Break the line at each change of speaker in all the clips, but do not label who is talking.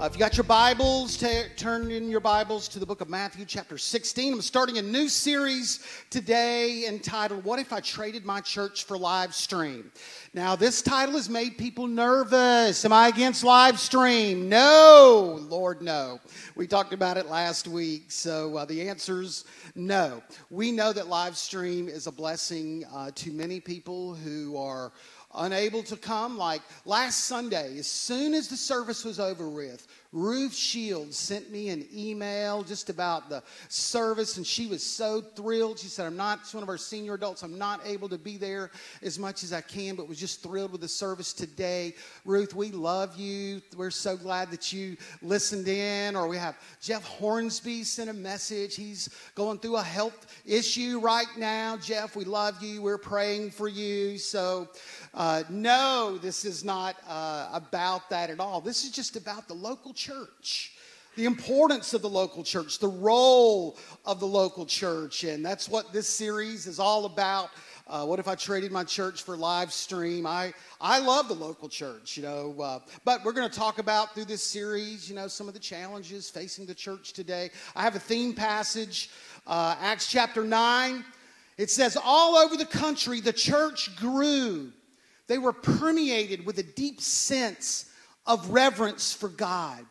Uh, if you got your Bibles, t- turn in your Bibles to the book of Matthew, chapter 16. I'm starting a new series today entitled, What If I Traded My Church for Live Stream? Now, this title has made people nervous. Am I against live stream? No, Lord, no. We talked about it last week, so uh, the answer's no. We know that live stream is a blessing uh, to many people who are unable to come. Like last Sunday, as soon as the service was over with, Ruth Shields sent me an email just about the service, and she was so thrilled. She said, I'm not, one of our senior adults, I'm not able to be there as much as I can, but was just thrilled with the service today. Ruth, we love you. We're so glad that you listened in. Or we have Jeff Hornsby sent a message. He's going through a health issue right now. Jeff, we love you. We're praying for you. So, uh, no, this is not uh, about that at all. This is just about the local church the importance of the local church, the role of the local church. And that's what this series is all about. Uh, what if I traded my church for live stream? I, I love the local church, you know, uh, but we're going to talk about through this series, you know, some of the challenges facing the church today. I have a theme passage, uh, Acts chapter 9. It says, All over the country, the church grew they were permeated with a deep sense of reverence for God.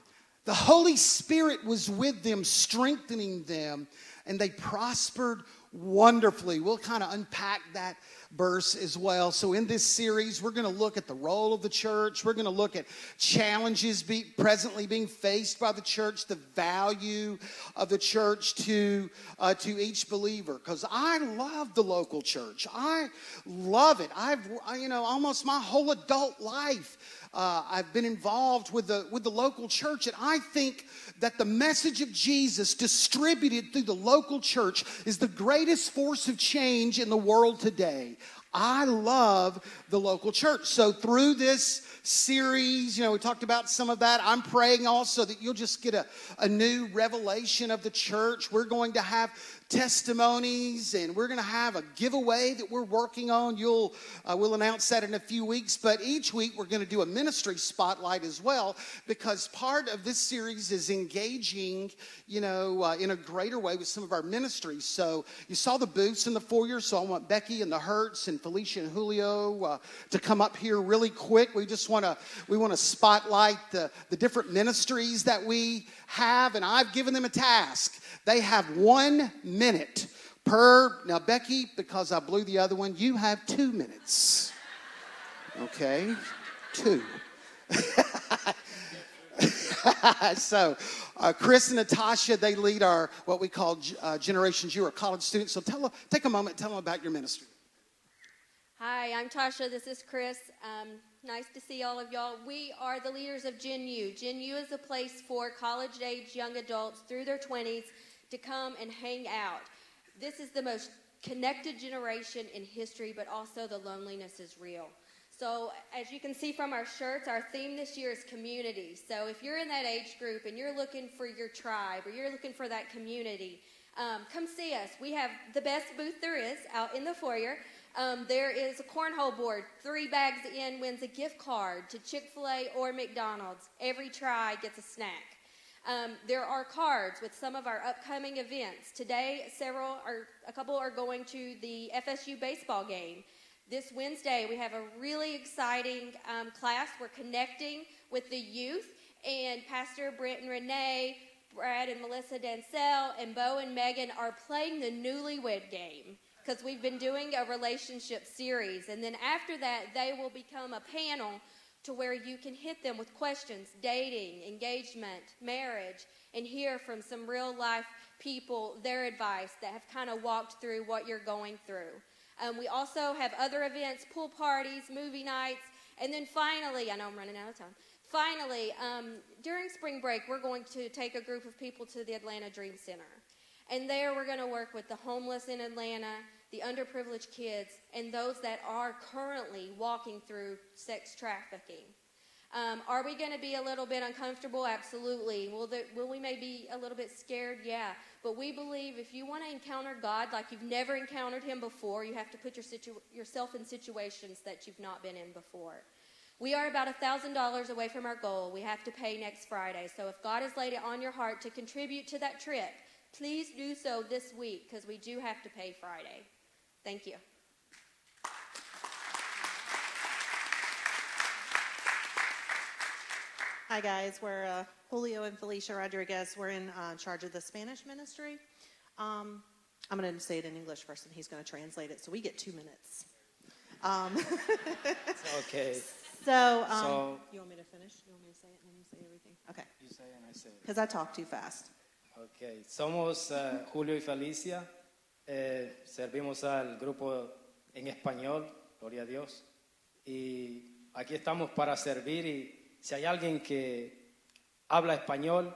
The Holy Spirit was with them, strengthening them, and they prospered wonderfully. We'll kind of unpack that verse as well. So, in this series, we're going to look at the role of the church. We're going to look at challenges be, presently being faced by the church, the value of the church to, uh, to each believer. Because I love the local church. I love it. I've, you know, almost my whole adult life. Uh, I've been involved with the, with the local church, and I think that the message of Jesus distributed through the local church is the greatest force of change in the world today. I love the local church. So, through this series, you know, we talked about some of that. I'm praying also that you'll just get a, a new revelation of the church. We're going to have testimonies and we're going to have a giveaway that we're working on. You'll uh, we'll announce that in a few weeks but each week we're going to do a ministry spotlight as well because part of this series is engaging you know uh, in a greater way with some of our ministries. So you saw the booths in the foyer so i want becky and the hertz and felicia and julio uh, to come up here really quick. We just want to we want to spotlight the, the different ministries that we have and i've given them a task. They have one minute per. Now, Becky, because I blew the other one, you have two minutes. Okay? Two. so, uh, Chris and Natasha, they lead our what we call uh, Generations You, are college students. So, tell, them take a moment, tell them about your ministry.
Hi, I'm Tasha. This is Chris. Um, nice to see all of y'all. We are the leaders of Gen U. Gen U is a place for college age young adults through their 20s to come and hang out. This is the most connected generation in history, but also the loneliness is real. So, as you can see from our shirts, our theme this year is community. So, if you're in that age group and you're looking for your tribe or you're looking for that community, um, come see us. We have the best booth there is out in the foyer. Um, there is a cornhole board. Three bags in wins a gift card to Chick fil A or McDonald's. Every try gets a snack. Um, there are cards with some of our upcoming events. Today, several are, a couple are going to the FSU baseball game. This Wednesday, we have a really exciting um, class. We're connecting with the youth, and Pastor Brent and Renee, Brad and Melissa Dancel, and Bo and Megan are playing the newlywed game because we've been doing a relationship series. And then after that, they will become a panel to where you can hit them with questions dating, engagement, marriage, and hear from some real life people their advice that have kind of walked through what you're going through. Um, we also have other events, pool parties, movie nights, and then finally, I know I'm running out of time. Finally, um, during spring break, we're going to take a group of people to the Atlanta Dream Center. And there we're going to work with the homeless in Atlanta, the underprivileged kids, and those that are currently walking through sex trafficking. Um, are we going to be a little bit uncomfortable? Absolutely. Will, there, will we maybe be a little bit scared? Yeah. But we believe if you want to encounter God like you've never encountered Him before, you have to put your situ- yourself in situations that you've not been in before. We are about $1,000 away from our goal. We have to pay next Friday. So if God has laid it on your heart to contribute to that trip, please do so this week because we do have to pay Friday. Thank you.
Hi, guys. We're uh, Julio and Felicia Rodriguez. We're in uh, charge of the Spanish ministry. Um, I'm going to say it in English first, and he's going to translate it. So we get two minutes. Um,
Okay.
so, um,
So-
you want me to finish? You want me to say it and then you say everything? Okay.
You say and I say.
Because I talk too fast.
Ok, somos eh, Julio y Felicia, eh, servimos al grupo en español, gloria a Dios, y aquí estamos para servir y si hay alguien que habla español,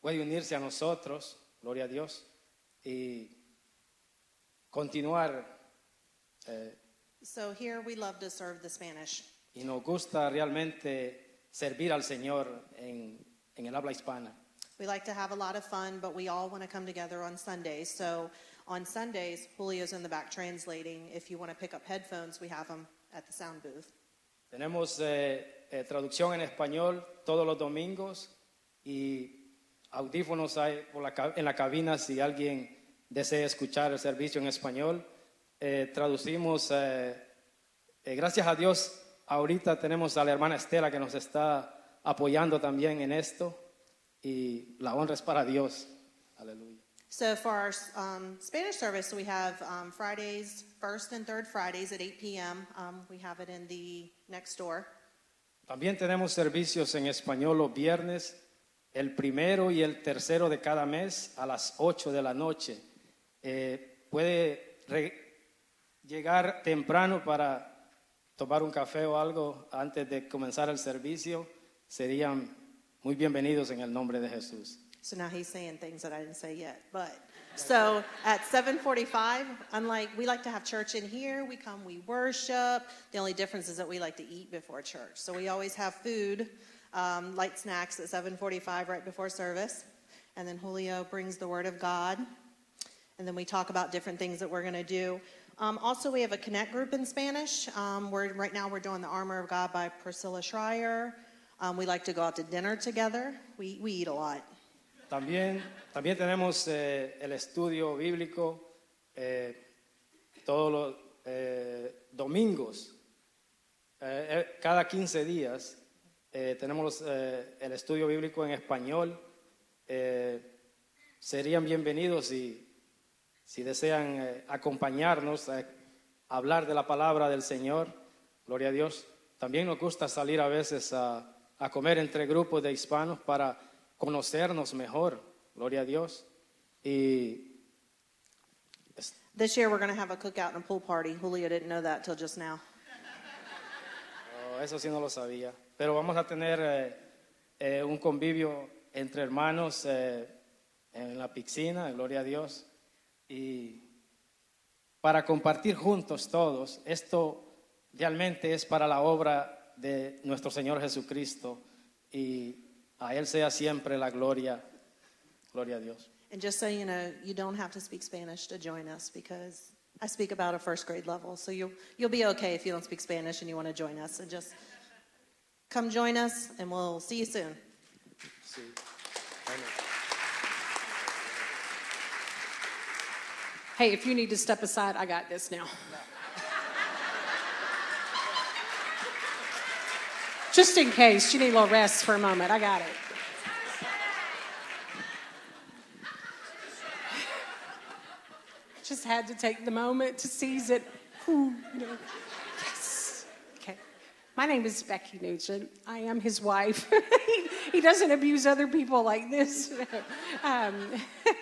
puede unirse a nosotros, gloria a Dios, y continuar. eh,
So here we love to serve the Spanish.
y nos gusta realmente servir al Señor en, en el habla hispana.
We like to have a lot of fun, but we all want to come together on Sundays. So on Sundays, Julio's in the back translating. If you want to pick up headphones, we have them at the sound booth.
Tenemos eh, eh, traducción en español todos los domingos y audífonos hay por la en la cabina si alguien desea escuchar el servicio en español. Eh, traducimos, eh, eh, gracias a Dios, ahorita tenemos a la hermana Estela que nos está apoyando también en esto y la honra es para Dios. Aleluya.
So for our um, Spanish service, we have um, Fridays, first and third Fridays at 8 p.m. Um, we have it in the next door.
También tenemos servicios en español los viernes, el primero y el tercero de cada mes a las 8 de la noche. Eh, puede llegar temprano para tomar un café o algo antes de comenzar el servicio. Serían muy bienvenidos en el nombre de Jesús.
So now he's saying things that I didn't say yet. But so at 7:45, unlike we like to have church in here, we come, we worship. The only difference is that we like to eat before church. So we always have food, um, light snacks at 7:45 right before service, and then Julio brings the Word of God, and then we talk about different things that we're going to do. Um, also, we have a connect group in Spanish. Um, we're right now we're doing the Armor of God by Priscilla Shirer. Um, we like to go out to dinner together. We we eat a lot.
También, también tenemos eh, el estudio bíblico eh, todos los eh, domingos. Cada 15 días tenemos el estudio bíblico en español. Serían bienvenidos si, si desean acompañarnos a hablar de la palabra del Señor. Gloria a Dios. También nos gusta salir a veces a comer entre grupos de hispanos para conocernos mejor. Gloria a Dios. Y
This year we're going to have a cookout and a pool party. Julio didn't know that till just now.
oh, eso sí no lo sabía. Pero vamos a tener eh, eh, un convivio entre hermanos eh, en la piscina, gloria a Dios. Y para compartir juntos todos, esto realmente es para la obra de nuestro Señor Jesucristo. Y a Él sea siempre la gloria. Gloria a Dios.
And just so you know, you don't have to speak Spanish to join us because I speak about a first grade level. So you'll, you'll be okay if you don't speak Spanish and you want to join us. And just come join us and we'll see you soon.
Sí. Amén.
Hey, if you need to step aside, I got this now. Just in case you need a little rest for a moment, I got it. Just had to take the moment to seize it. Ooh. Yes. Okay. My name is Becky Neugent. I am his wife. he, he doesn't abuse other people like this. um,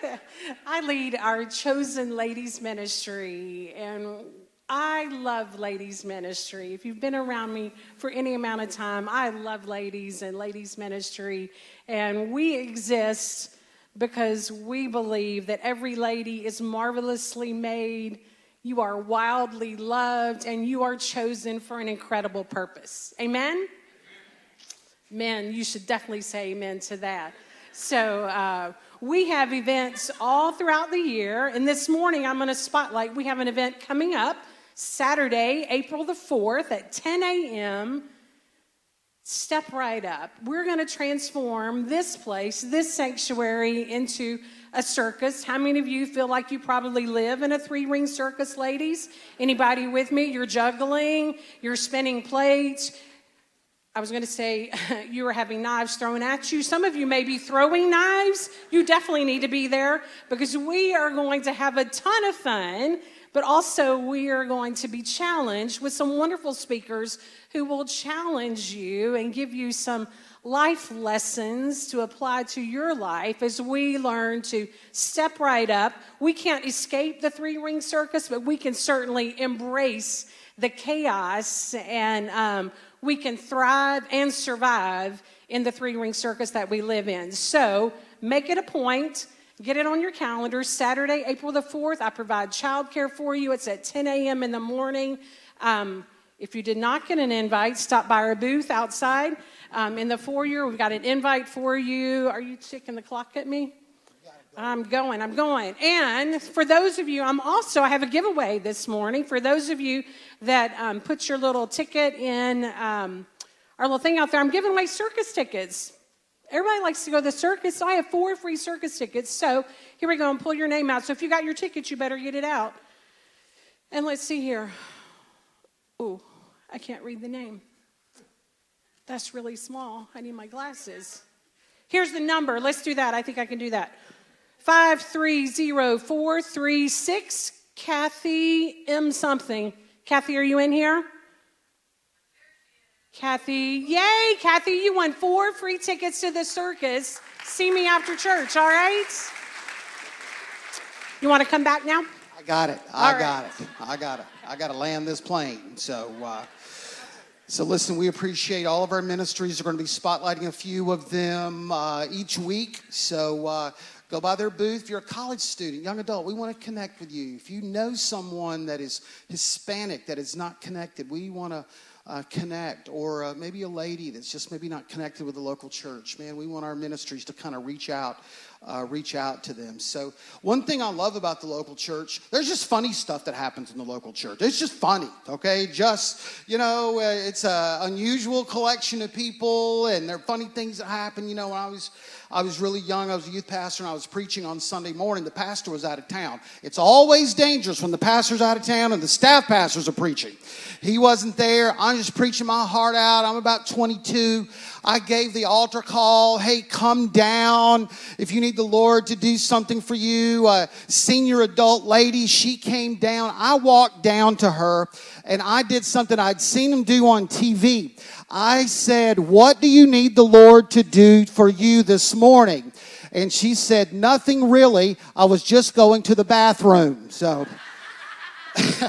I lead our chosen ladies ministry, and I love ladies ministry. If you've been around me for any amount of time, I love ladies and ladies ministry, and we exist because we believe that every lady is marvelously made. You are wildly loved and you are chosen for an incredible purpose. Amen? Men, you should definitely say amen to that. So, uh, we have events all throughout the year. And this morning, I'm going to spotlight. We have an event coming up Saturday, April the 4th at 10 a.m. Step right up. We're going to transform this place, this sanctuary, into a circus. How many of you feel like you probably live in a three ring circus, ladies? Anybody with me? You're juggling, you're spinning plates, I was going to say you are having knives thrown at you. Some of you may be throwing knives. You definitely need to be there because we are going to have a ton of fun, but also we are going to be challenged with some wonderful speakers who will challenge you and give you some life lessons to apply to your life as we learn to step right up. We can't escape the three ring circus, but we can certainly embrace the chaos and um, we can thrive and survive in the three ring circus that we live in. So make it a point. Get it on your calendar. Saturday, April the 4th, I provide childcare for you. It's at 10 a.m. in the morning. Um, if you did not get an invite, stop by our booth outside um, in the foyer. We've got an invite for you. Are you checking the clock at me? I'm going, I'm going. And for those of you, I'm also, I have a giveaway this morning. For those of you that um, put your little ticket in um, our little thing out there, I'm giving away circus tickets. Everybody likes to go to the circus. I have four free circus tickets. So here we go and pull your name out. So if you got your ticket, you better get it out. And let's see here. Oh, I can't read the name. That's really small. I need my glasses. Here's the number. Let's do that. I think I can do that. 530436, Kathy M. something. Kathy, are you in here? Kathy, yay, Kathy, you won four free tickets to the circus. See me after church, all right? You want to come back now?
I got it. I got it. I got it. I got to land this plane. So, uh, so listen, we appreciate all of our ministries. We're going to be spotlighting a few of them uh, each week. So uh, Go by their booth. If you're a college student, young adult, we want to connect with you. If you know someone that is Hispanic that is not connected, we want to uh, connect. Or uh, maybe a lady that's just maybe not connected with the local church. Man, we want our ministries to kind of reach out uh, reach out to them. So, one thing I love about the local church, there's just funny stuff that happens in the local church. It's just funny, okay? Just, you know, uh, it's an unusual collection of people, and there are funny things that happen. You know, when I was. I was really young. I was a youth pastor and I was preaching on Sunday morning. The pastor was out of town. It's always dangerous when the pastor's out of town and the staff pastors are preaching. He wasn't there. I'm just preaching my heart out. I'm about 22. I gave the altar call. Hey, come down if you need the Lord to do something for you. A senior adult lady, she came down. I walked down to her and I did something I'd seen him do on TV. I said, What do you need the Lord to do for you this morning? And she said, Nothing really. I was just going to the bathroom. So.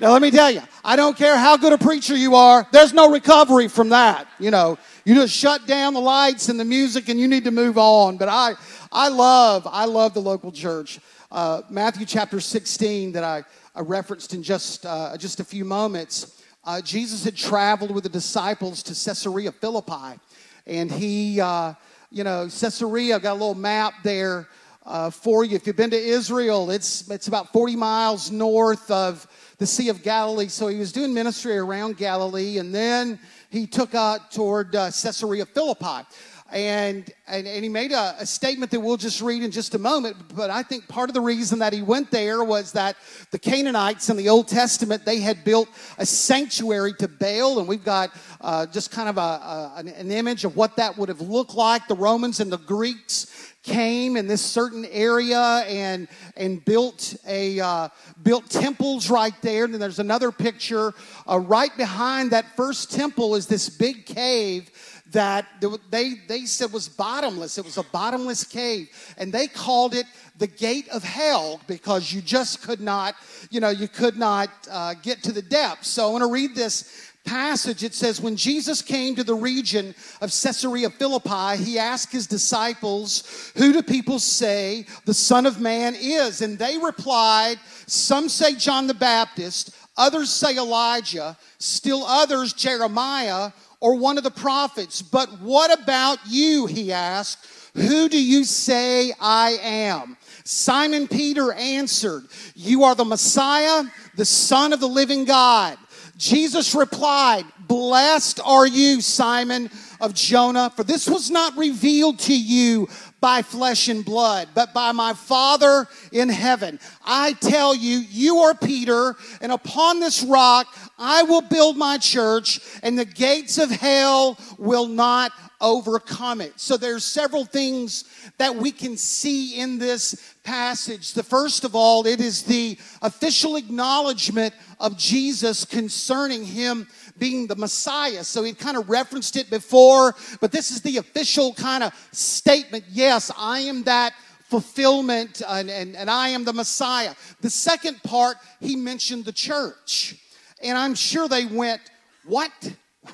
now, let me tell you, I don't care how good a preacher you are, there's no recovery from that. You know, you just shut down the lights and the music and you need to move on. But I, I love, I love the local church. Uh, Matthew chapter 16 that I, I referenced in just, uh, just a few moments. Uh, Jesus had traveled with the disciples to Caesarea Philippi. And he, uh, you know, Caesarea, I've got a little map there uh, for you. If you've been to Israel, it's, it's about 40 miles north of the Sea of Galilee. So he was doing ministry around Galilee. And then he took out toward uh, Caesarea Philippi. And, and, and he made a, a, statement that we'll just read in just a moment. But I think part of the reason that he went there was that the Canaanites in the Old Testament, they had built a sanctuary to Baal. And we've got uh, just kind of a, a, an image of what that would have looked like. The Romans and the Greeks came in this certain area and and built a uh, built temples right there. And then there's another picture uh, right behind that first temple is this big cave that they they said was bottomless. It was a bottomless cave, and they called it the gate of hell because you just could not, you know, you could not uh, get to the depths. So I want to read this passage, it says, When Jesus came to the region of Caesarea Philippi, he asked his disciples, Who do people say the Son of Man is? And they replied, Some say John the Baptist, others say Elijah, still others Jeremiah or one of the prophets. But what about you? He asked. Who do you say I am? Simon Peter answered, You are the Messiah, the Son of the living God. Jesus replied, Blessed are you, Simon of Jonah, for this was not revealed to you by flesh and blood, but by my Father in heaven. I tell you, you are Peter, and upon this rock I will build my church, and the gates of hell will not overcome it. So there's several things that we can see in this passage. The first of all, it is the official acknowledgement of Jesus concerning him being the Messiah. So he kind of referenced it before, but this is the official kind of statement. Yes, I am that fulfillment and, and, and I am the Messiah. The second part, he mentioned the church. And I'm sure they went, What?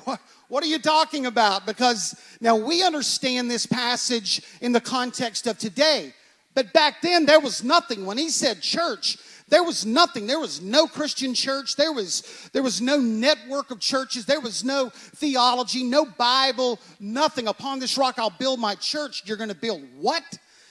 What? What are you talking about? Because now we understand this passage in the context of today. But back then, there was nothing. When he said church, there was nothing. There was no Christian church. There was, there was no network of churches. There was no theology, no Bible, nothing. Upon this rock, I'll build my church. You're going to build what?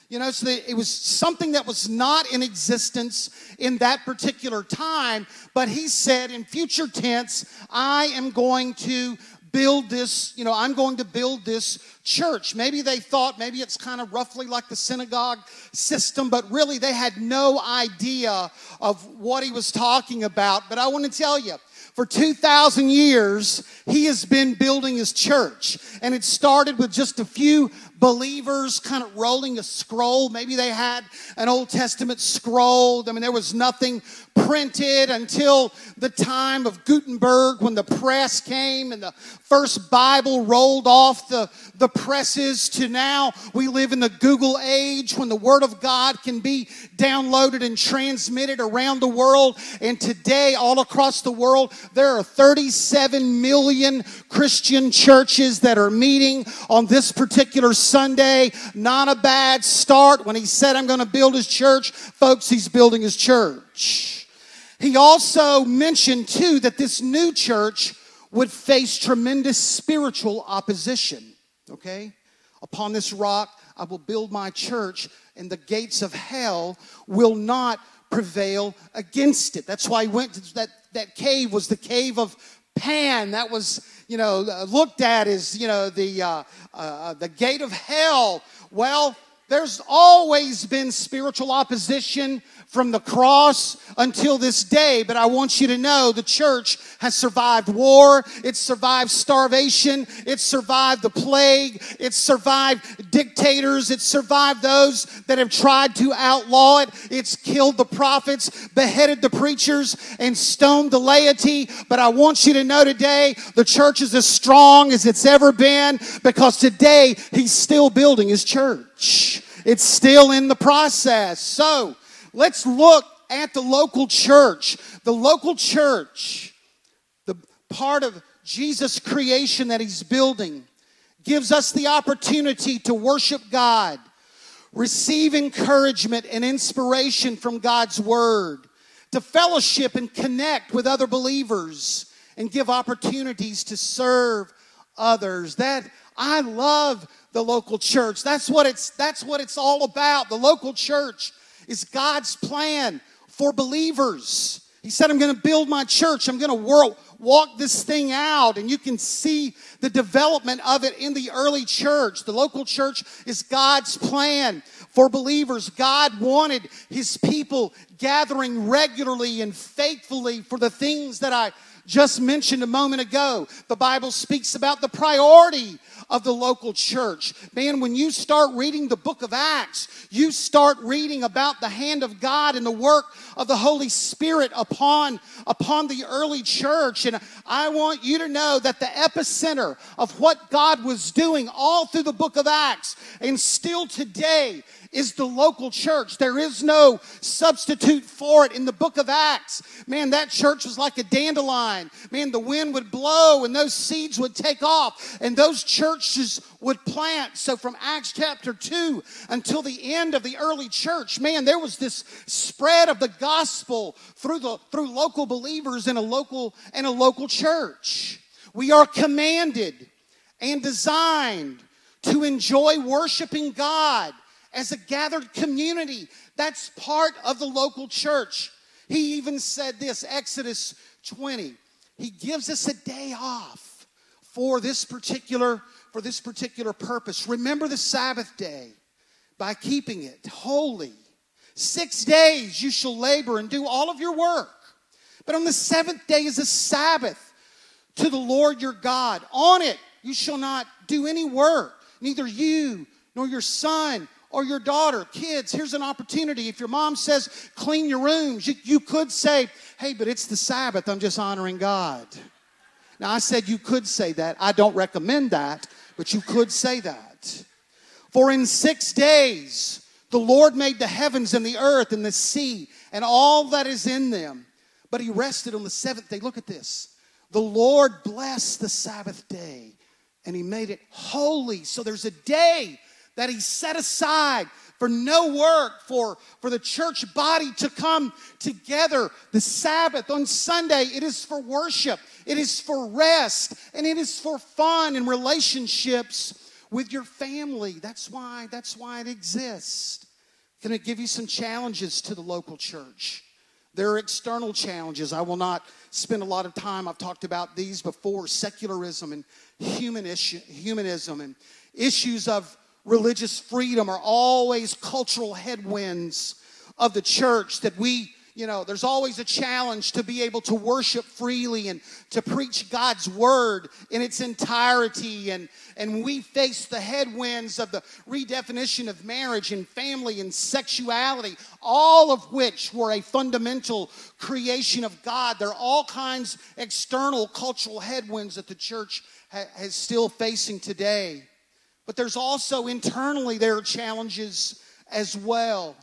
You know, so it was something that was not in existence in that particular time, but he said in future tense, I am going to build this, you know, I'm going to build this church. Maybe they thought maybe it's kind of roughly like the synagogue system, but really they had no idea of what he was talking about. But I want to tell you, for 2,000 years, he has been building his church. And it started with just a few believers kind of rolling a scroll. Maybe they had an Old Testament scroll. I mean, there was nothing printed until the time of Gutenberg when the press came and the first Bible rolled off the, the presses to now we live in the Google age when the Word of God can be downloaded and transmitted around the world. And today, all across the world, there are 37 million Christian churches that are meeting on this particular Sunday. Not a bad start. When he said, I'm going to build his church, folks, he's building his church. He also mentioned, too, that this new church would face tremendous spiritual opposition. Okay? Upon this rock, I will build my church, and the gates of hell will not prevail against it. That's why he went to that, that cave was the cave of Pan. That was, you know, looked at as, you know, the, uh, uh, the gate of hell. Well, there's always been spiritual opposition from the cross until this day. But I want you to know the church has survived war, it's survived starvation, it's survived the plague, it's survived dictators, it's survived those that have tried to outlaw it, it's killed the prophets, beheaded the preachers, and stoned the laity. But I want you to know today the church is as strong as it's ever been because today he's still building his church. It's still in the process. So, Let's look at the local church. The local church, the part of Jesus' creation that he's building, gives us the opportunity to worship God, receive encouragement and inspiration from God's word, to fellowship and connect with other believers, and give opportunities to serve others. That I love the local church. That's what it's that's what it's all about. The local church is God's plan for believers. He said, I'm going to build my church. I'm going to walk this thing out. And you can see the development of it in the early church. The local church is God's plan for believers. God wanted his people gathering regularly and faithfully for the things that I just mentioned a moment ago. The Bible speaks about the priority of the local church. Man, when you start reading the book of Acts, you start reading about the hand of God and the work of the Holy Spirit upon, upon the early church. And I want you to know that the epicenter of what God was doing all through the book of Acts and still today is the local church. There is no substitute for it. In the book of Acts, man, that church was like a dandelion. Man, the wind would blow and those seeds would take off and those churches would plant. So from Acts chapter 2 until the end of the early church, man, there was this spread of the gospel through the through local believers in a local in a local church. We are commanded and designed to enjoy worshiping God as a gathered community. That's part of the local church. He even said this, Exodus 20. He gives us a day off for this particular for this particular purpose. Remember the Sabbath day by keeping it holy. 6 days you shall labor and do all of your work. But on the seventh day is a Sabbath to the Lord your God. On it you shall not do any work, neither you nor your son or your daughter, kids, here's an opportunity. If your mom says, clean your rooms, you, you could say, hey, but it's the Sabbath, I'm just honoring God. Now, I said you could say that. I don't recommend that, but you could say that. For in six days the Lord made the heavens and the earth and the sea and all that is in them. But he rested on the seventh day. Look at this. The Lord blessed the Sabbath day and he made it holy. So there's a day that he set aside for no work, for, for the church body to come together. The Sabbath on Sunday, it is for worship, it is for rest, and it is for fun and relationships with your family. That's why, that's why it exists. Can I give you some challenges to the local church? There are external challenges. I will not spend a lot of time. I've talked about these before secularism and human issue, humanism and issues of religious freedom are always cultural headwinds of the church that we you know there's always a challenge to be able to worship freely and to preach god's word in its entirety. And and we face the headwinds of the redefinition of marriage and family and sexuality all of which were a fundamental creation of god. There are all kinds external cultural headwinds that the church ha- still facing today but there's also internally there are challenges as well.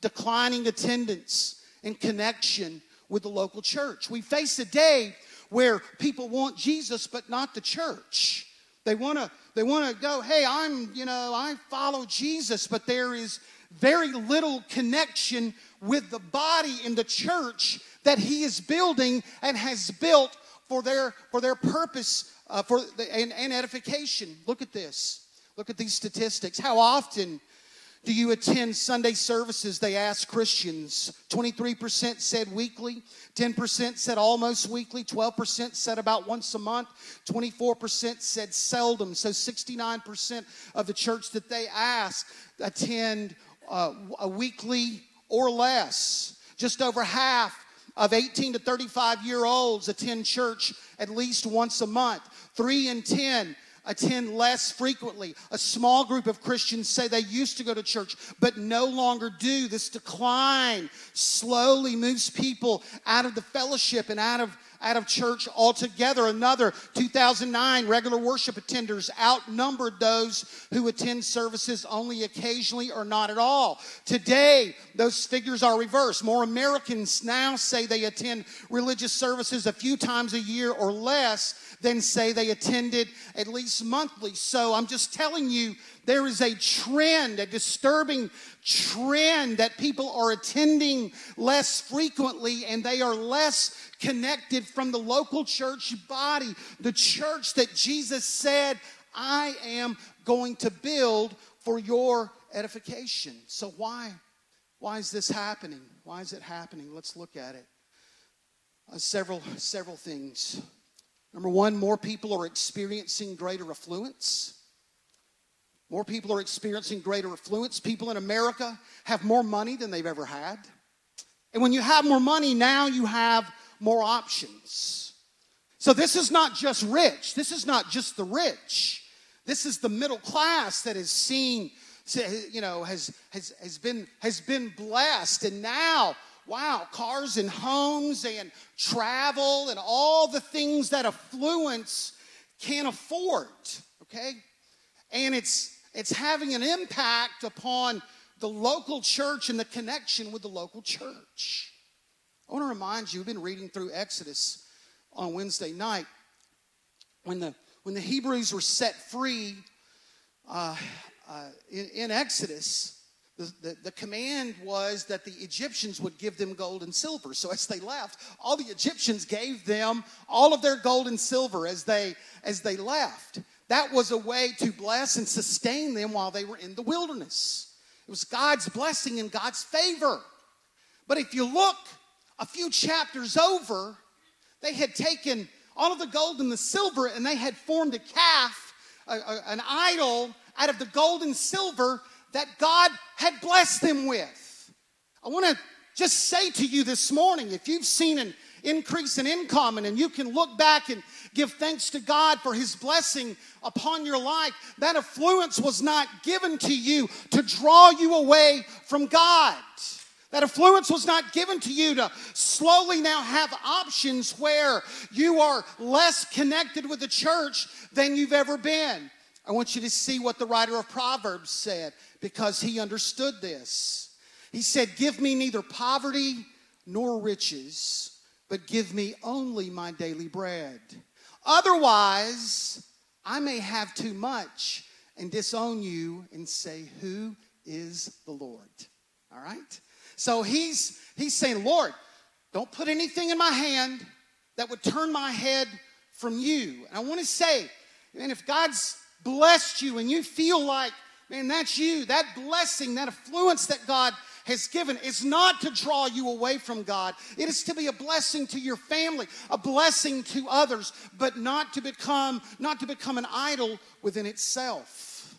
Declining attendance and connection with the local church. We face a day where people want Jesus but not the church. They want to they want to go, "Hey, I'm, you know, I follow Jesus," but there is very little connection with the body in the church that he is building and has built for their for their purpose uh, for the, and, and edification. Look at this. Look at these statistics. How often do you attend Sunday services? They asked Christians. 23% said weekly, 10% said almost weekly, 12% said about once a month, 24% said seldom. So 69% of the church that they ask attend uh, a weekly or less. Just over half of 18 to 35 year olds attend church at least once a month. Three in 10 attend less frequently. A small group of Christians say they used to go to church, but no longer do. This decline slowly moves people out of the fellowship and out of out of church altogether. Another 2009 regular worship attenders outnumbered those who attend services only occasionally or not at all. Today, those figures are reversed. More Americans now say they attend religious services a few times a year or less than say they attended at least monthly. So I'm just telling you, there is a trend, a disturbing trend that people are attending less frequently and they are less connected from the local church body, the church that Jesus said, I am going to build for your edification. So why why is this happening? Why is it happening? Let's look at it. Uh, several several things. Number one, more people are experiencing greater affluence. More people are experiencing greater affluence. People in America have more money than they've ever had. And when you have more money, now you have more options. So this is not just rich, this is not just the rich. This is the middle class that has seen, you know, has, has, has, been, has been blessed. And now, wow, cars and homes and travel and all the things that affluence can't afford, okay? And it's, it's having an impact upon the local church and the connection with the local church. I want to remind you, we've been reading through Exodus on Wednesday night. When the when the Hebrews were set free uh, uh, in, in, Exodus, the, the, command was that the Egyptians would give them gold and silver. So as they left, all the Egyptians gave them all of their gold and silver as they as they left. That was a way to bless and sustain them while they were in the wilderness. It was God's blessing and God's favor. But if you look a few chapters over, they had taken all of the gold and the silver, and they had formed a calf, a, a, an idol out of the gold and silver that God had blessed them with. I want to just say to you this morning if you've seen an increase in income and you can look back and give thanks to God for his blessing upon your life, that affluence was not given to you to draw you away from God. That affluence was not given to you to slowly now have options where you are less connected with the church than you've ever been. I want you to see what the writer of Proverbs said because he understood this. He said, Give me neither poverty nor riches, but give me only my daily bread. Otherwise, I may have too much and disown you and say, Who is the Lord? All right? So he's he's saying, Lord, don't put anything in my hand that would turn my head from you. And I want to say, man, if God's blessed you and you feel like, man, that's you, that blessing, that affluence that God has given is not to draw you away from God. It is to be a blessing to your family, a blessing to others, but not to become not to become an idol within itself.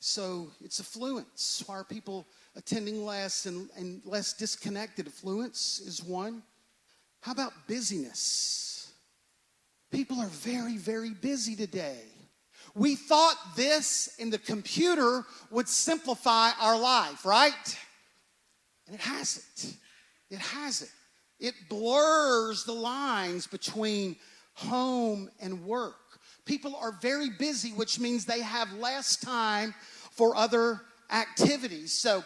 So it's affluence. Why are people attending less and, and less disconnected. Affluence is one. How about busyness? People are very, very busy today. We thought this in the computer would simplify our life, right? And it hasn't. It hasn't. It blurs the lines between home and work. People are very busy, which means they have less time for other activities. So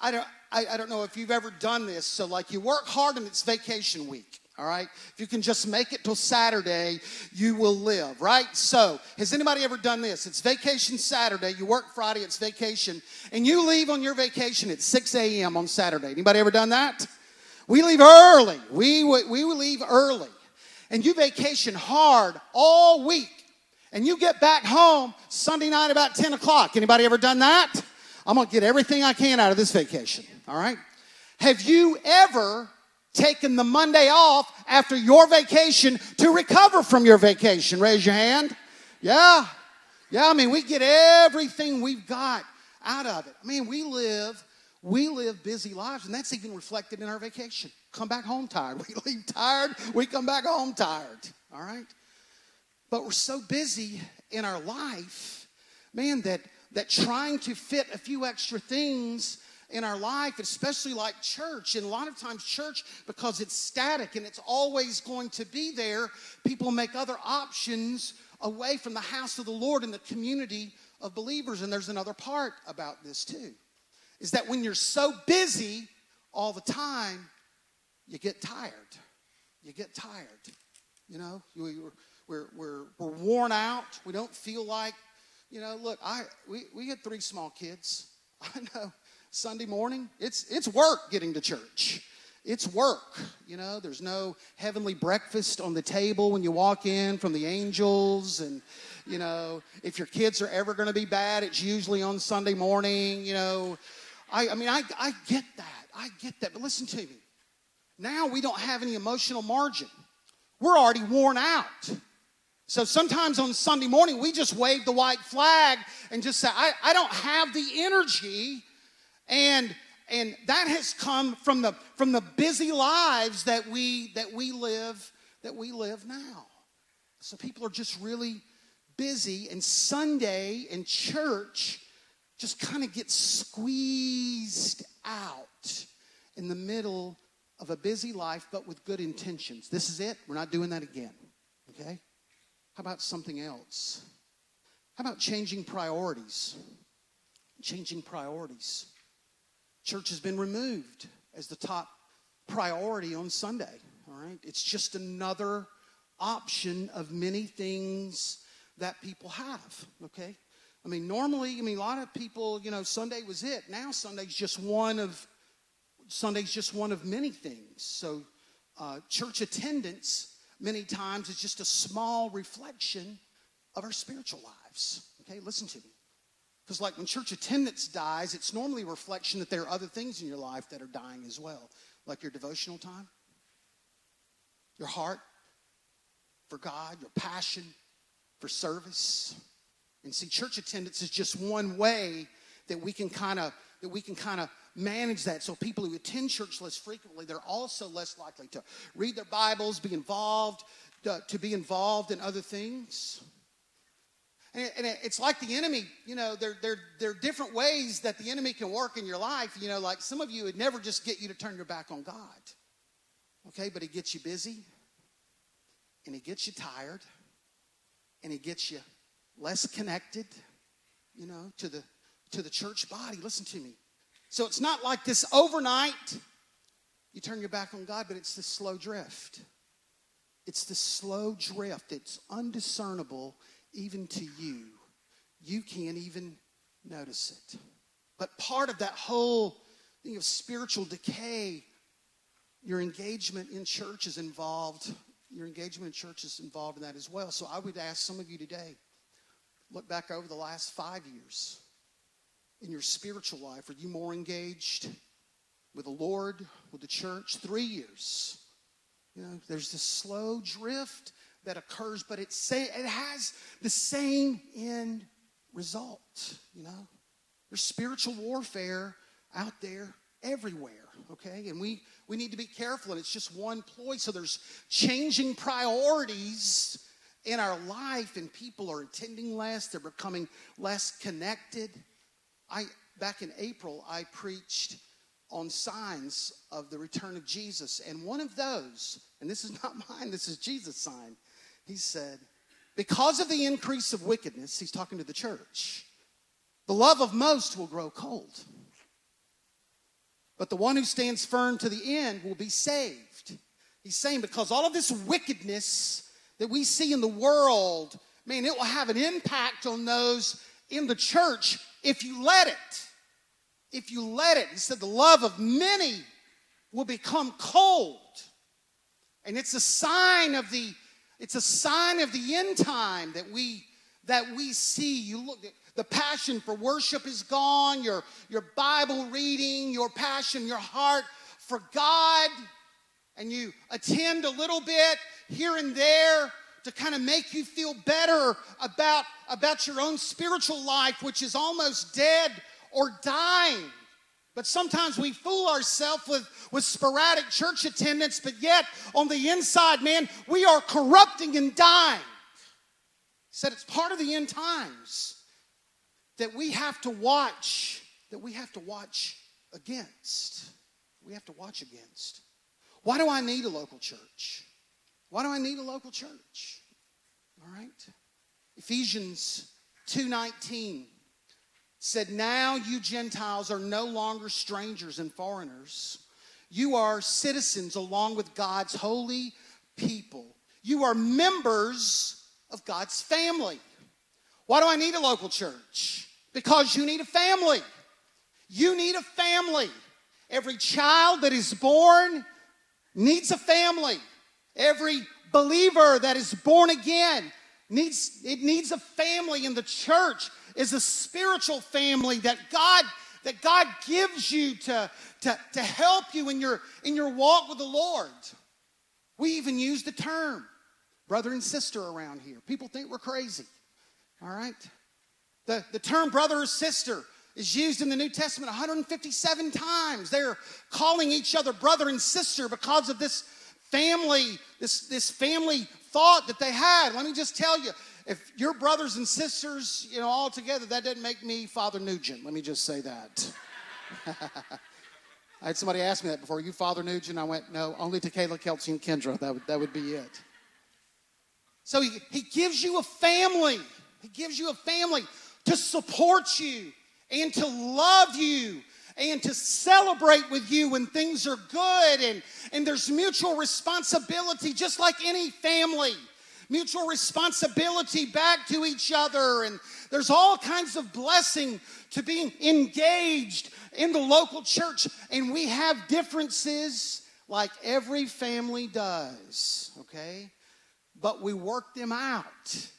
I don't, I, I don't know if you've ever done this. So, like, you work hard and it's vacation week. All right. If you can just make it till Saturday, you will live, right? So, has anybody ever done this? It's vacation Saturday. You work Friday, it's vacation, and you leave on your vacation at 6 a.m. on Saturday. Anybody ever done that? We leave early. We, we leave early. And you vacation hard all week. And you get back home Sunday night about 10 o'clock. Anybody ever done that? I'm to get everything I can out of this vacation. All right? Have you ever taken the Monday off after your vacation to recover from your vacation? Raise your hand. Yeah. Yeah, I mean, we get everything we've got out of it. I mean, we live we live busy lives and that's even reflected in our vacation. Come back home tired. We leave tired, we come back home tired. All right? But we're so busy in our life, man, that that trying to fit a few extra things in our life, especially like church, and a lot of times church, because it's static and it's always going to be there, people make other options away from the house of the Lord and the community of believers. And there's another part about this too is that when you're so busy all the time, you get tired. You get tired. You know, we're, we're, we're, we're worn out. We don't feel like you know, look, I we, we had three small kids. I know Sunday morning, it's it's work getting to church. It's work. You know, there's no heavenly breakfast on the table when you walk in from the angels and you know, if your kids are ever going to be bad, it's usually on Sunday morning, you know. I, I mean, I, I get that. I get that. But listen to me. Now we don't have any emotional margin. We're already worn out. So sometimes on Sunday morning, we just wave the white flag and just say, I, I don't have the energy. And and that has come from the from the busy lives that we that we live that we live now. So people are just really busy, and Sunday and church just kind of gets squeezed out in the middle of a busy life, but with good intentions. This is it. We're not doing that again. Okay? How about something else? How about changing priorities? Changing priorities. Church has been removed as the top priority on Sunday. All right? It's just another option of many things that people have. Okay? I mean, normally, I mean, a lot of people, you know, Sunday was it. Now Sunday's just one of Sunday's just one of many things. So, uh, church attendance many times is just a small reflection of our spiritual lives. Okay, listen to me. Because, like when church attendance dies, it's normally a reflection that there are other things in your life that are dying as well, like your devotional time, your heart for God, your passion for service. And see, church attendance is just one way that we can kind of that we can kind of manage that. So people who attend church less frequently, they're also less likely to read their Bibles, be involved, to, to be involved in other things. And, it's like the enemy, you know, there, there, there are different ways that the enemy can work in your life. You know, like some of you would never just get you to turn your back on God. Okay, but he gets you busy, and he gets you tired, and he gets you less connected, you know, to the to the church body. Listen to me. So it's not like this overnight, you turn your back on God, but it's this slow drift. It's the slow drift. It's undiscernible even to you. You can't even notice it. But part of that whole thing of spiritual decay, your engagement in church is involved. Your engagement in church is involved in that as well. So I would ask some of you today look back over the last five years in your spiritual life? Are you more engaged with the Lord, with the church? Three years. You know, there's this slow drift that occurs, but it say it has the same end result. You know, there's spiritual warfare out there everywhere. Okay, and we we need to be careful, and it's just one ploy. So there's changing priorities in our life, and people are attending less. They're becoming less connected. I back in April I preached on signs of the return of Jesus, and one of those, and this is not mine, this is Jesus' sign. He said, "Because of the increase of wickedness, he's talking to the church. The love of most will grow cold." But the one who stands firm to the end will be saved. He's saying because all of this wickedness that we see in the world, man, it will have an impact on those in the church if you let it. If you let it. He said the love of many will become cold. And it's a sign of the it's a sign of the end time that we that we see. You look the passion for worship is gone, your your Bible reading, your passion, your heart for God, and you attend a little bit here and there, to kind of make you feel better about, about your own spiritual life, which is almost dead or dying. But sometimes we fool ourselves with, with sporadic church attendance, but yet on the inside, man, we are corrupting and dying. He said it's part of the end times that we have to watch, that we have to watch against. We have to watch against. Why do I need a local church? Why do I need a local church? All right. Ephesians 2:19 said, "Now you Gentiles are no longer strangers and foreigners. You are citizens along with God's holy people. You are members of God's family." Why do I need a local church? Because you need a family. You need a family. Every child that is born needs a family. Every believer that is born again needs it needs a family in the church is a spiritual family that God that God gives you to, to, to help you in your in your walk with the Lord. We even use the term brother and sister around here. People think we're crazy. All right? The, the term brother or sister is used in the New Testament 157 times. They're calling each other brother and sister because of this family, this, this family thought that they had. Let me just tell you, if your brothers and sisters, you know, all together, that doesn't make me Father Neugent. Let me just say that. I had somebody ask me that before. You Father Neugent? I went, no, only to Kayla, Kelsey, and Kendra. That would, that would be it. So he, he gives you a family. He gives you a family to support you and to love you and to celebrate with you when things are good and, and there's mutual responsibility, just like any family. Mutual responsibility back to each other, and there's all kinds of blessing to being engaged in the local church. And we have differences like every family does, okay? But we work them out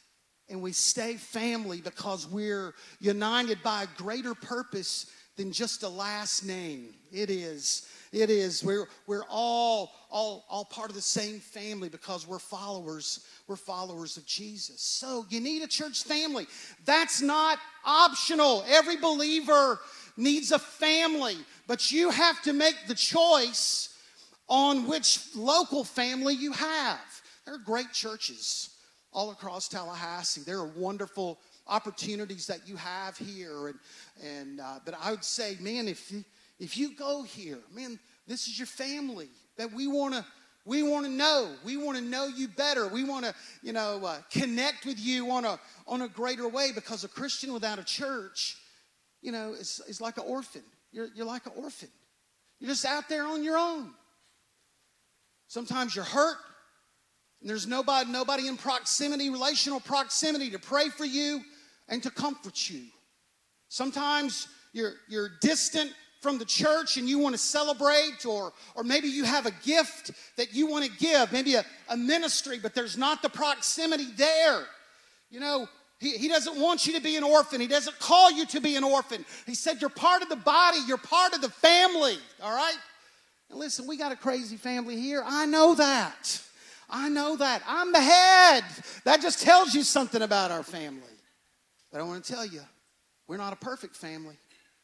and we stay family because we're united by a greater purpose than just a last name. It is. It is. We're, we're all, all, all part of the same family because we're followers. We're followers of Jesus. So you need a church family. That's not optional. Every believer needs a family, but you have to make the choice on which local family you have. There are great churches all across Tallahassee. There are wonderful opportunities that you have here. And, and uh, but I would say, man, if you, if you go here, man, this is your family that we want to we want to know. We want to know you better. We want to, you know, uh, connect with you on a on a greater way because a Christian without a church, you know, is, is like an orphan. You're, you're like an orphan. You're just out there on your own. Sometimes you're hurt. And there's nobody, nobody in proximity, relational proximity to pray for you and to comfort you. Sometimes you're, you're distant from the church and you want to celebrate, or, or maybe you have a gift that you want to give, maybe a, a ministry, but there's not the proximity there. You know, he, he doesn't want you to be an orphan. He doesn't call you to be an orphan. He said, You're part of the body, you're part of the family, all right? And listen, we got a crazy family here. I know that. I know that. I'm the head. That just tells you something about our family. But I want to tell you, we're not a perfect family,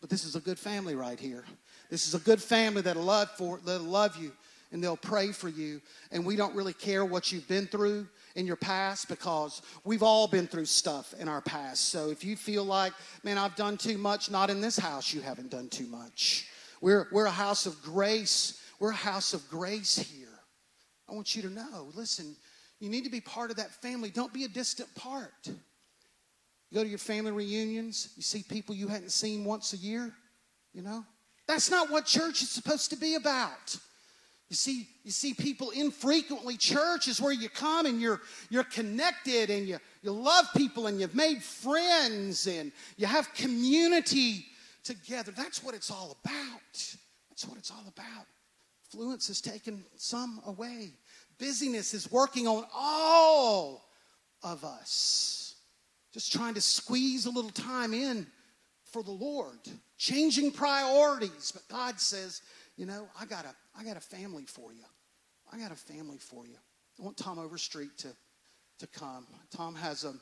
but this is a good family right here. This is a good family that'll love for that'll love you and they'll pray for you. And we don't really care what you've been through in your past because we've all been through stuff in our past. So if you feel like, man, I've done too much, not in this house, you haven't done too much. We're, we're a house of grace. We're a house of grace here. I want you to know listen, you need to be part of that family. Don't be a distant part. You go to your family reunions, you see people you hadn't seen once a year, you know? That's not what church is supposed to be about. You see, you see people infrequently. Church is where you come and you're you're connected and you, you love people and you've made friends and you have community together. That's what it's all about. That's what it's all about. Fluence has taken some away. Busyness is working on all of us just trying to squeeze a little time in for the Lord, changing priorities. But God says, you know, I got a, I got a family for you. I got a family for you. I want Tom Overstreet to, to come. Tom has a,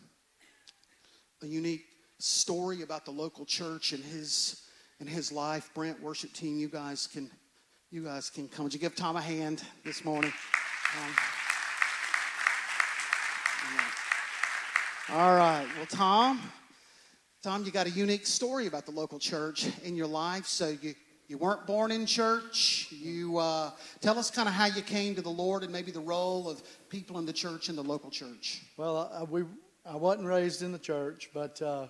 a unique story about the local church and his and his life. Brent, worship team, you guys can you guys can come. Would you give Tom a hand this morning? Um, All right. Well, Tom, Tom, you got a unique story about the local church in your life. So you you weren't born in church. You uh, tell us kind of how you came to the Lord and maybe the role of people in the church in the local church.
Well, I, we I wasn't raised in the church, but uh,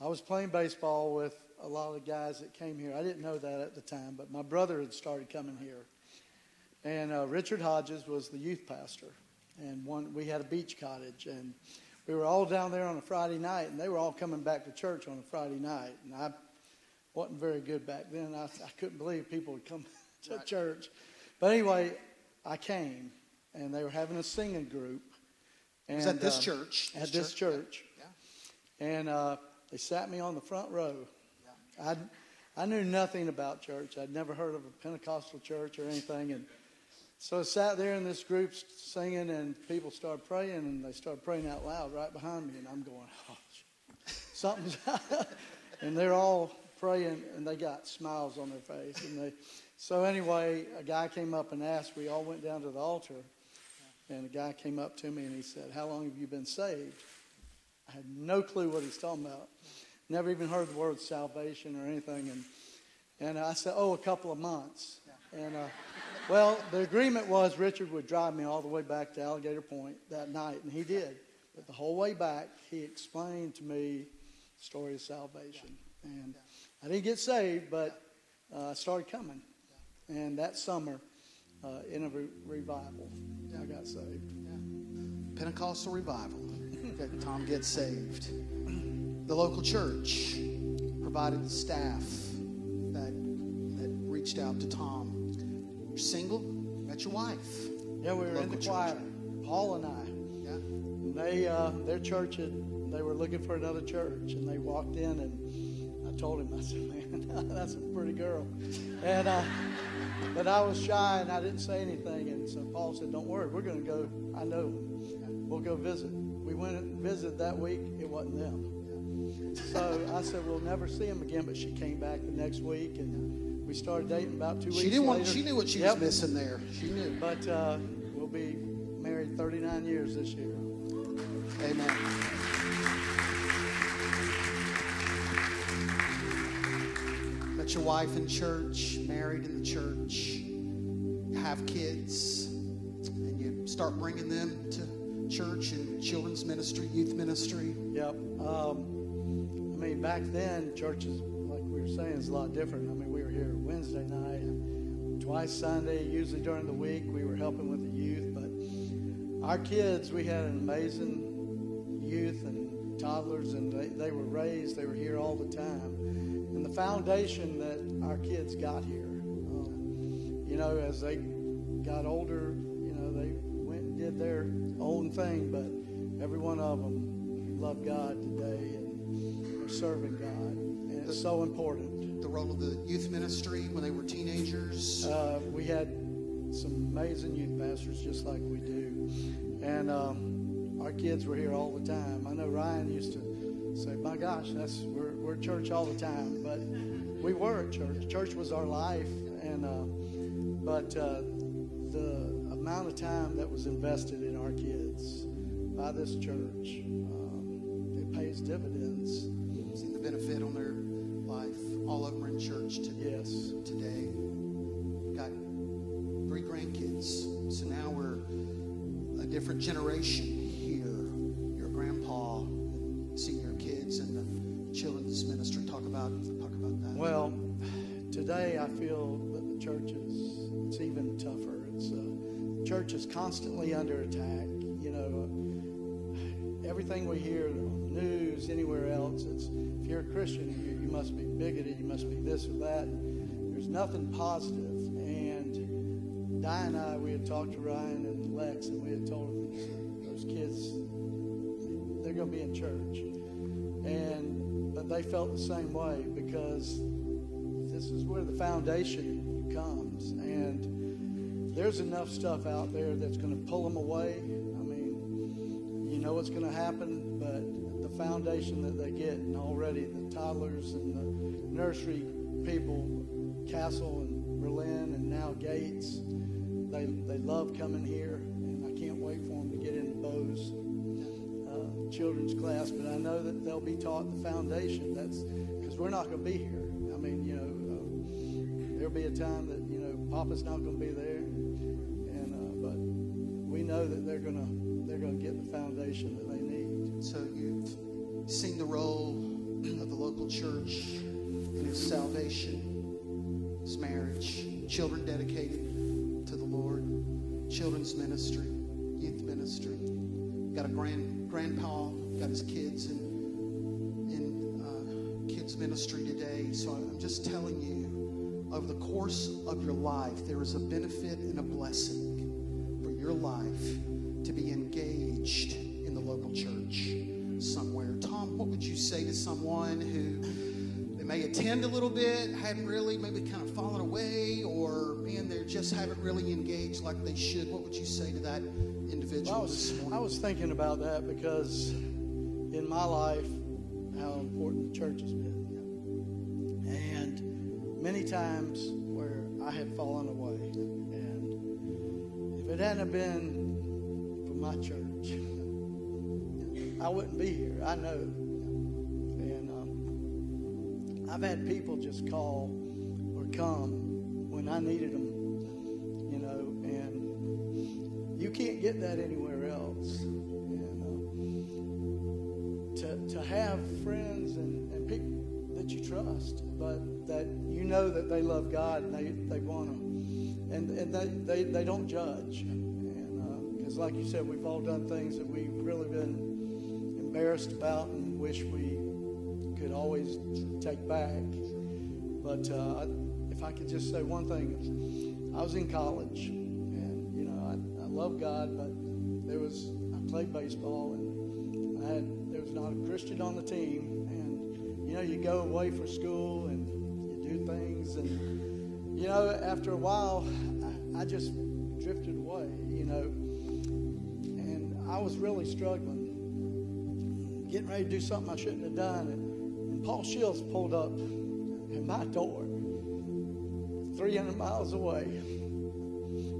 I was playing baseball with a lot of the guys that came here. I didn't know that at the time, but my brother had started coming here, and uh, Richard Hodges was the youth pastor, and one we had a beach cottage and we were all down there on a Friday night, and they were all coming back to church on a Friday night. And I wasn't very good back then. I, I couldn't believe people would come to right. church. But anyway, I came, and they were having a singing group.
And, was at this uh, church?
At this church. church. Yeah. And uh, they sat me on the front row. Yeah. I I knew nothing about church. I'd never heard of a Pentecostal church or anything, and so I sat there in this group singing, and people started praying, and they started praying out loud right behind me, and I'm going, oh, something's. and they're all praying, and they got smiles on their face, and they. So anyway, a guy came up and asked. We all went down to the altar, and a guy came up to me and he said, "How long have you been saved?" I had no clue what he's talking about. Never even heard the word salvation or anything. And, and I said, oh, a couple of months. And, uh, well, the agreement was Richard would drive me all the way back to Alligator Point that night, and he did. But the whole way back, he explained to me the story of salvation. And I didn't get saved, but uh, I started coming. And that summer, uh, in a re- revival, I got saved.
Pentecostal revival. Tom gets saved. The local church provided the staff that that reached out to Tom. Single, met your wife.
Yeah, we were in
Local
the
church.
choir, Paul and I.
Yeah.
And They, uh, their church, had, they were looking for another church, and they walked in, and I told him, I said, "Man, that's a pretty girl," and uh, but I was shy and I didn't say anything, and so Paul said, "Don't worry, we're going to go. I know, we'll go visit." We went and visited that week. It wasn't them. So I said, "We'll never see them again." But she came back the next week, and we started dating about two weeks.
She didn't want.
later.
She knew what she
Yep.
was missing there. She knew.
But uh, we'll be married 39 years this year.
Amen. Met your wife in church, married in the church, have kids, and you start bringing them to church and children's ministry, youth ministry.
Yep. Um, I mean, back then, churches, like we were saying, is a lot different. I mean, we were here Wednesday night, twice Sunday, usually during the week. We were helping with the youth, but our kids, we had an amazing youth and toddlers, and they, they were raised, they were here all the time. And the foundation that our kids got here, um, you know, as they got older, you know, they went and did their own thing, but every one of them love God today and are serving God. And it's so important.
The role of the youth ministry when they were teenagers.
Uh, we had some amazing youth pastors just like we do. And um, our kids were here all the time. I know Ryan used to say, my gosh, that's we're, we're at church all the time. But we were at church. Church was our life. And uh, But uh, the amount of time that was invested in our kids by this church, um, it pays dividends.
All of them are in church to,
Yes.
today. Got three grandkids. So now we're a different generation here. Your grandpa, seeing your kids and the children's ministry. Talk about talk about that.
Well, today I feel that the church is it's even tougher. It's uh, the church is constantly under attack. You know, everything we hear on the news, anywhere else, it's if you're a Christian, you must be bigoted, you must be this or that. There's nothing positive. And Di and I, we had talked to Ryan and Lex, and we had told them those kids, they're going to be in church, and but they felt the same way because this is where the foundation comes and there's enough stuff out there that's going to pull them away i mean you know what's going to happen foundation that they get and already the toddlers and the nursery people castle and berlin and now gates they, they love coming here and i can't wait for them to get into bose uh, children's class, but I know that they'll be taught the foundation. That's because we're not going to be here. I mean, you know, uh, there'll be a time that you know Papa's not going to be there, and uh, but we know that they're going to they're going to get the foundation that they need.
So you've seen the role of the local church in its salvation, its marriage, children dedicated to the Lord, children's ministry, youth ministry. Got a grand grandpa, got his kids in in uh, kids ministry today. So I'm just telling you, over the course of your life, there is a benefit and a blessing for your life to be engaged in the local church somewhere. What would you say to someone who they may attend a little bit, hadn't really, maybe kind of fallen away, or man, they just haven't really engaged like they should? What would you say to that individual
Well, I was? I was thinking about that because in my life, how important the church has been, and many times where I had fallen away, and if it hadn't have been for my church, I wouldn't be here. I know. I've had people just call or come when I needed them, you know, and you can't get that anywhere else. And uh, to, to have friends and, and people that you trust, but that you know that they love God and they, they want them. and, and they, they, they don't judge. Because, like you said, we've all done things that we've really been embarrassed about and wish we could always take back. But uh, if I could just say one thing, I was in college, and you know I, I love God, but there was I played baseball, and I had there was not a Christian on the team, and you know you go away for school and you do things, and you know after a while I, I just drifted away, you know, and I was really struggling getting ready to do something I shouldn't have done. And, Paul Shields pulled up at my door, 300 miles away.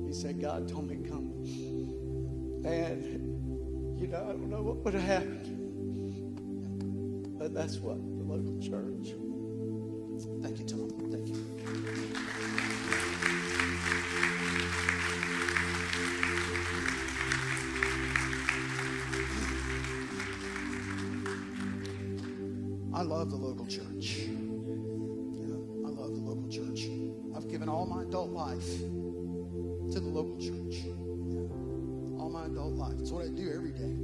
He said, God told me to come. And, you know, I don't know what would have happened. But that's what the local church.
Love the local church. I love the local church. I've given all my adult life to the local church. All my adult life. It's what I do every day.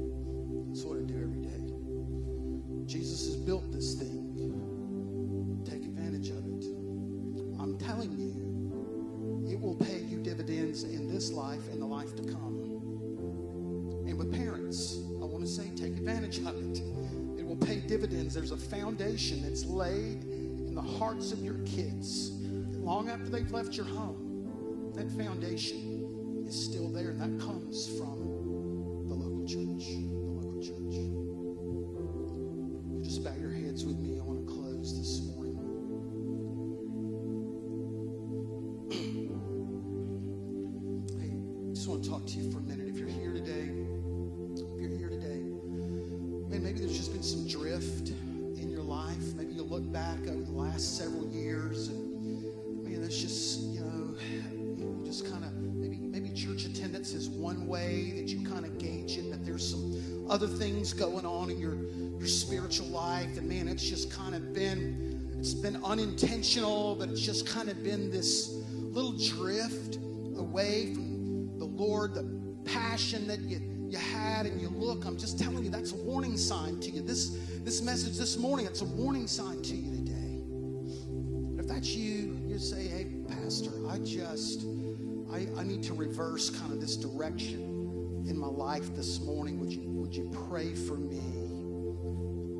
It's what I do every day. Jesus has built this thing. Take advantage of it. I'm telling you, it will pay you dividends in this life and the life to come. And with parents, I want to say take advantage of it. Dividends. There's a foundation that's laid in the hearts of your kids long after they've left your home. That foundation is still there, and that comes from the local church. The local church. Just bow your heads with me. I want to close this morning. I just want to talk to you for a minute. In your life. Maybe you look back over the last several years and man, that's just, you know, you just kind of maybe maybe church attendance is one way that you kind of gauge it, but there's some other things going on in your your spiritual life, and man, it's just kind of been it's been unintentional, but it's just kind of been this little drift away from the Lord, the passion that you you had and you look i'm just telling you that's a warning sign to you this this message this morning. It's a warning sign to you today. But if that's you you say hey pastor i just i, I need to reverse kind of this direction in my life this morning. Would you would you pray for me?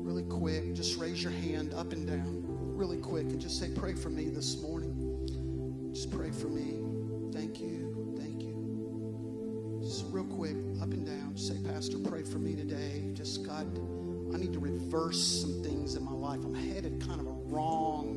Really quick just raise your hand up and down. Really quick and just say pray for me this morning. Just pray for me. Thank you thank you. Just real quick, up and down. Say, Pastor, pray for me today. Just God, I need to reverse some things in my life. I'm headed kind of a wrong